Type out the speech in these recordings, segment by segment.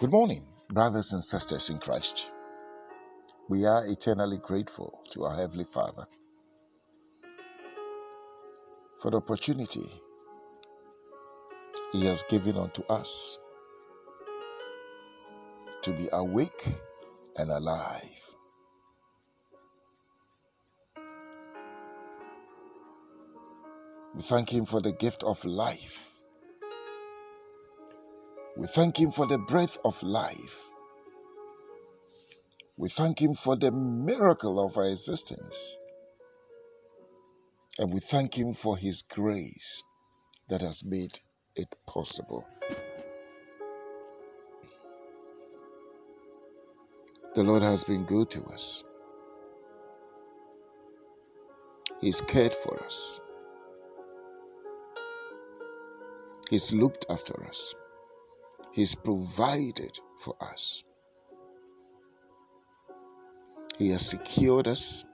Good morning, brothers and sisters in Christ. We are eternally grateful to our Heavenly Father for the opportunity He has given unto us to be awake and alive. We thank Him for the gift of life we thank Him for the breath of life. We thank Him for the miracle of our existence. And we thank Him for His grace that has made it possible. The Lord has been good to us. He's cared for us. He's looked after us. He's provided for us. He has secured us.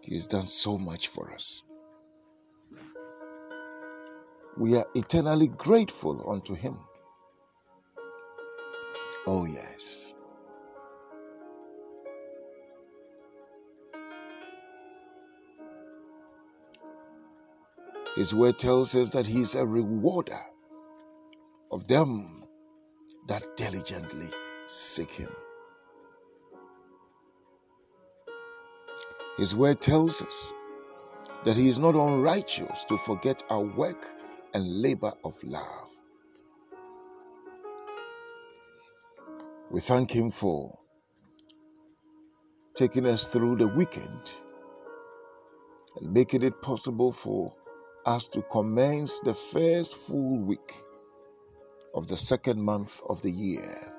He has done so much for us. We are eternally grateful unto Him. Oh, yes. His word tells us that He is a rewarder of them that diligently seek Him. His word tells us that He is not unrighteous to forget our work and labor of love. We thank Him for taking us through the weekend and making it possible for us to commence the first full week of the second month of the year.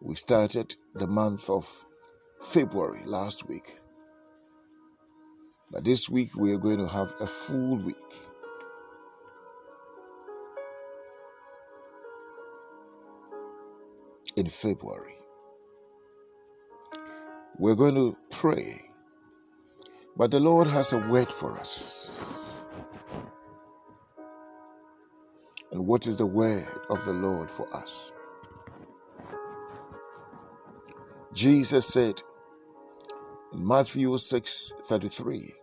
We started the month of February last week. But this week we are going to have a full week. In February, we're going to pray but the Lord has a word for us. And what is the word of the Lord for us? Jesus said in Matthew 6 33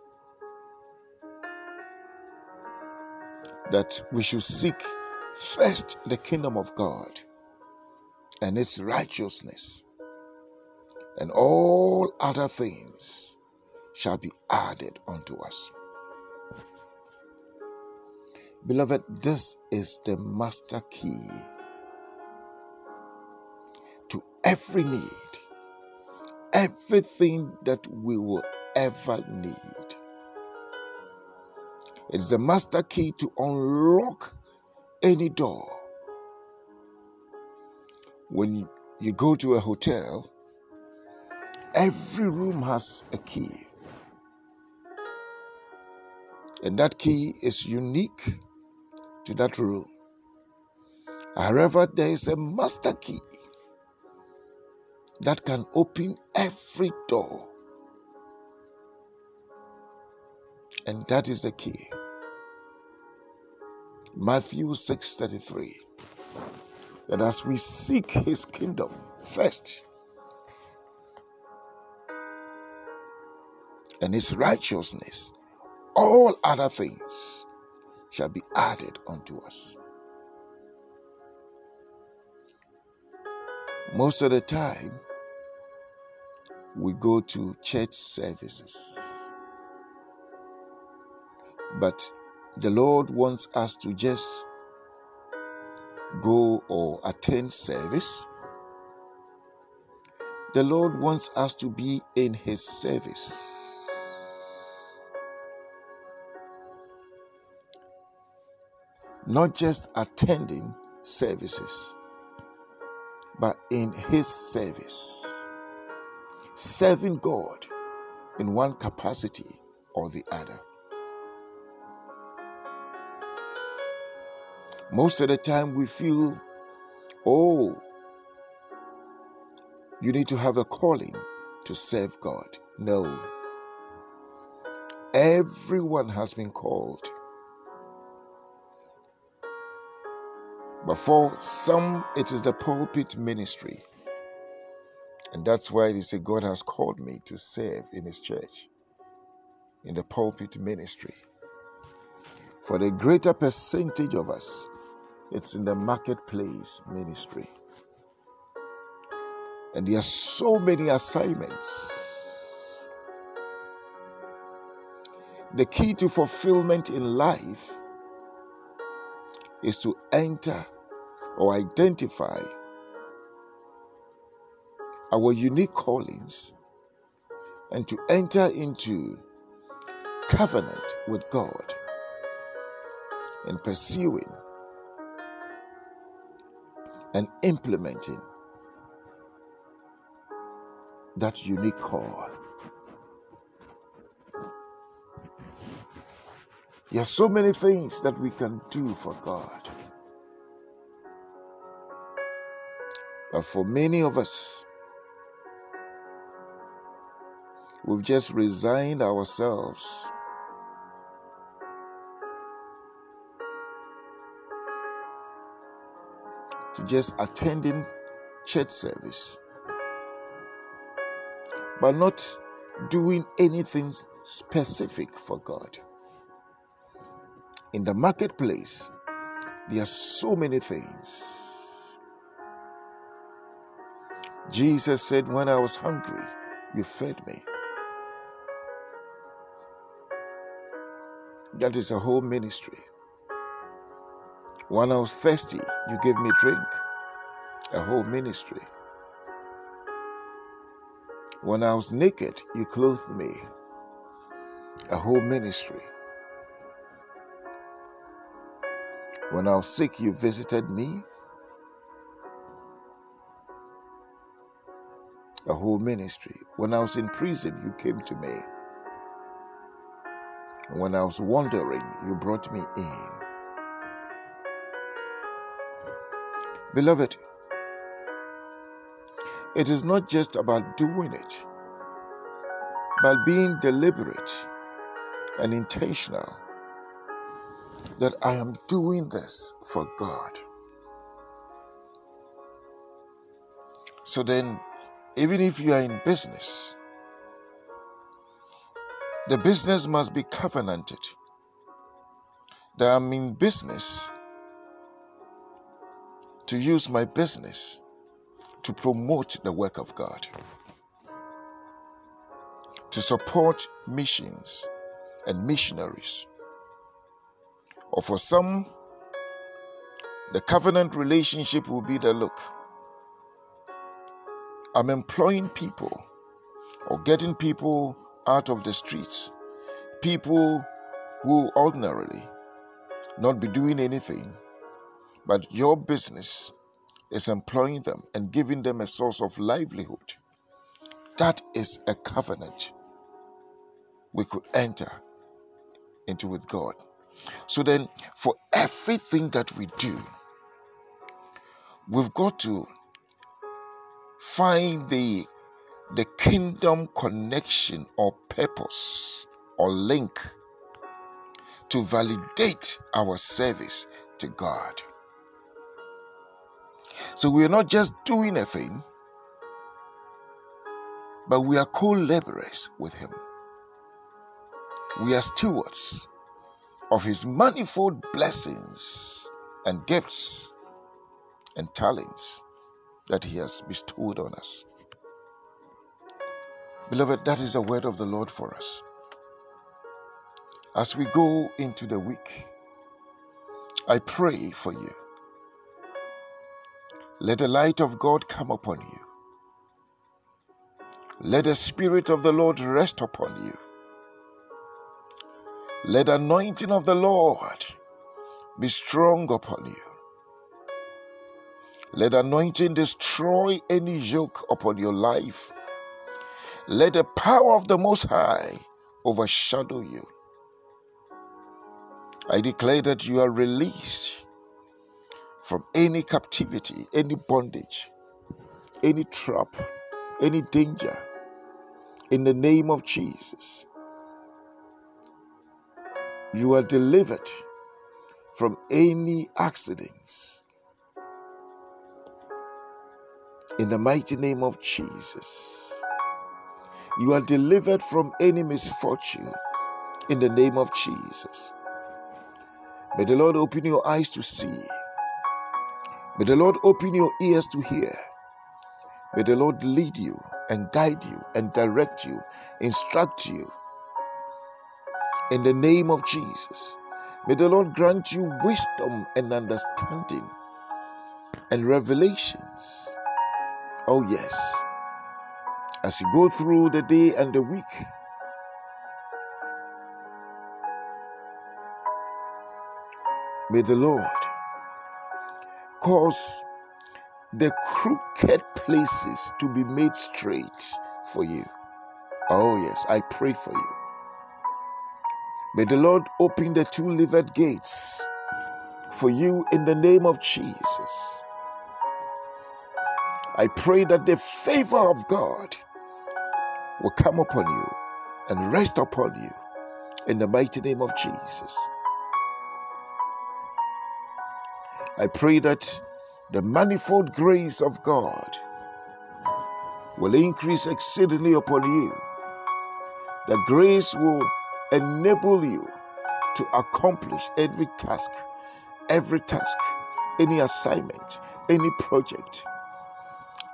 that we should seek first the kingdom of God and its righteousness, and all other things shall be added unto us. Beloved, this is the master key to every need, everything that we will ever need. It is the master key to unlock any door. When you go to a hotel, every room has a key. And that key is unique to that room. However, there is a master key that can open every door. And that is the key. Matthew 6:33 that as we seek his kingdom first and his righteousness all other things shall be added unto us. Most of the time, we go to church services. But the Lord wants us to just go or attend service. The Lord wants us to be in His service. Not just attending services, but in His service, serving God in one capacity or the other. Most of the time, we feel, oh, you need to have a calling to serve God. No. everyone has been called. But for some, it is the pulpit ministry. And that's why they say God has called me to serve in His church, in the pulpit ministry. For the greater percentage of us, it's in the marketplace ministry. And there are so many assignments. The key to fulfillment in life is to enter or identify our unique callings and to enter into covenant with God in pursuing and implementing that unique call. There are so many things that we can do for God. But for many of us, we've just resigned ourselves to just attending church service, but not doing anything specific for God. In the marketplace, there are so many things Jesus said, When I was hungry, you fed me. That is a whole ministry. When I was thirsty, you gave me drink. A whole ministry. When I was naked, you clothed me. A whole ministry. When I was sick, you visited me. A whole ministry. When I was in prison, you came to me. And when I was wandering, you brought me in. Beloved, it is not just about doing it, but being deliberate and intentional that I am doing this for God. So then, even if you are in business, the business must be covenanted. That I'm in business to use my business to promote the work of God, to support missions and missionaries. Or for some, the covenant relationship will be the look. I'm employing people or getting people out of the streets, people who ordinarily not be doing anything, but your business is employing them and giving them a source of livelihood. That is a covenant we could enter into with God. So then, for everything that we do, we've got to find the the kingdom connection or purpose or link to validate our service to God. So we are not just doing a thing, but we are co laborers with Him. We are stewards of His manifold blessings and gifts and talents that He has bestowed on us. Beloved, that is a word of the Lord for us. As we go into the week, I pray for you. Let the light of God come upon you. Let the Spirit of the Lord rest upon you. Let the anointing of the Lord be strong upon you. Let anointing destroy any yoke upon your life. Let the power of the Most High overshadow you. I declare that you are released from any captivity, any bondage, any trap, any danger. In the name of Jesus. You are delivered from any accidents. In the mighty name of Jesus. You are delivered from any misfortune. In the name of Jesus. May the Lord open your eyes to see. May the Lord open your ears to hear. May the Lord lead you and guide you and direct you, instruct you. In the name of Jesus. May the Lord grant you wisdom and understanding and revelations. Oh, yes. As you go through the day and the week, may the Lord cause the crooked places to be made straight for you. Oh, yes, I pray for you. May the Lord open the two leaved gates for you in the name of Jesus. I pray that the favor of God will come upon you and rest upon you in the mighty name of Jesus. I pray that the manifold grace of God will increase exceedingly upon you. The grace will enable you to accomplish every task, every task, any assignment, any project.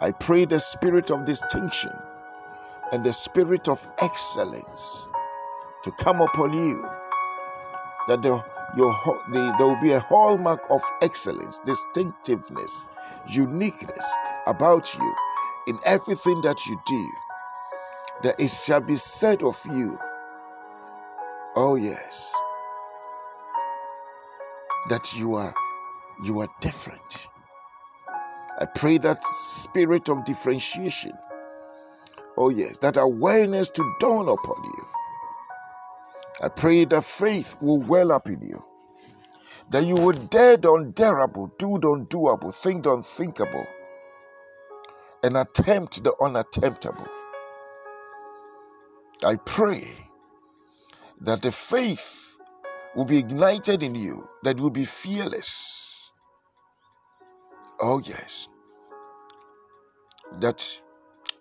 I pray the spirit of distinction and the spirit of excellence to come upon you, that the, your, the, there will be a hallmark of excellence, distinctiveness, uniqueness about you in everything that you do. That it shall be said of you Oh yes. That you are you are different. I pray that spirit of differentiation. Oh yes, that awareness to dawn upon you. I pray that faith will well up in you. That you will dare the undareable, do the undoable, think the unthinkable, and attempt the unattemptable. I pray that the faith will be ignited in you, that you will be fearless. Oh, yes. That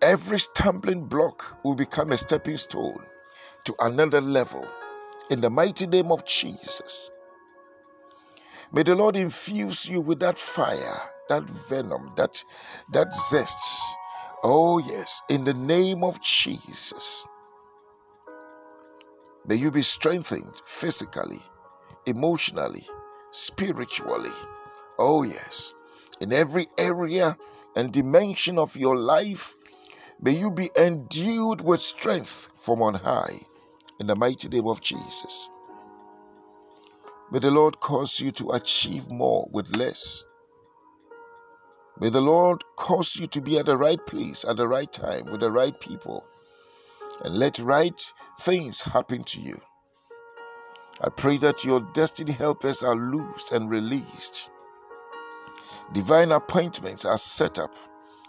every stumbling block will become a stepping stone to another level in the mighty name of Jesus. May the Lord infuse you with that fire, that venom, that, that zest. Oh, yes, in the name of Jesus. May you be strengthened physically, emotionally, spiritually. Oh, yes. In every area and dimension of your life, may you be endued with strength from on high in the mighty name of Jesus. May the Lord cause you to achieve more with less. May the Lord cause you to be at the right place at the right time with the right people and let right things happen to you. I pray that your destiny helpers are loosed and released. Divine appointments are set up.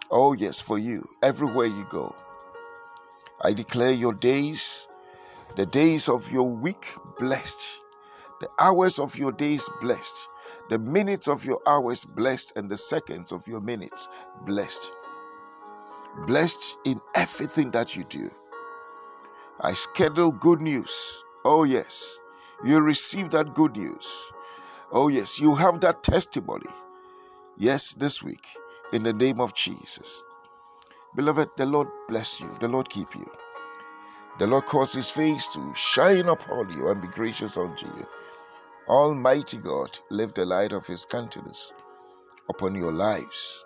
Oh, yes, for you, everywhere you go. I declare your days, the days of your week, blessed. The hours of your days, blessed. The minutes of your hours, blessed. And the seconds of your minutes, blessed. Blessed in everything that you do. I schedule good news. Oh, yes. You receive that good news. Oh, yes. You have that testimony. Yes, this week, in the name of Jesus. Beloved, the Lord bless you. The Lord keep you. The Lord cause his face to shine upon you and be gracious unto you. Almighty God, lift the light of his countenance upon your lives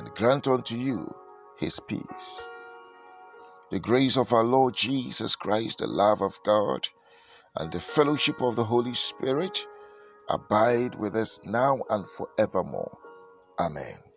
and grant unto you his peace. The grace of our Lord Jesus Christ, the love of God, and the fellowship of the Holy Spirit abide with us now and forevermore. Amen.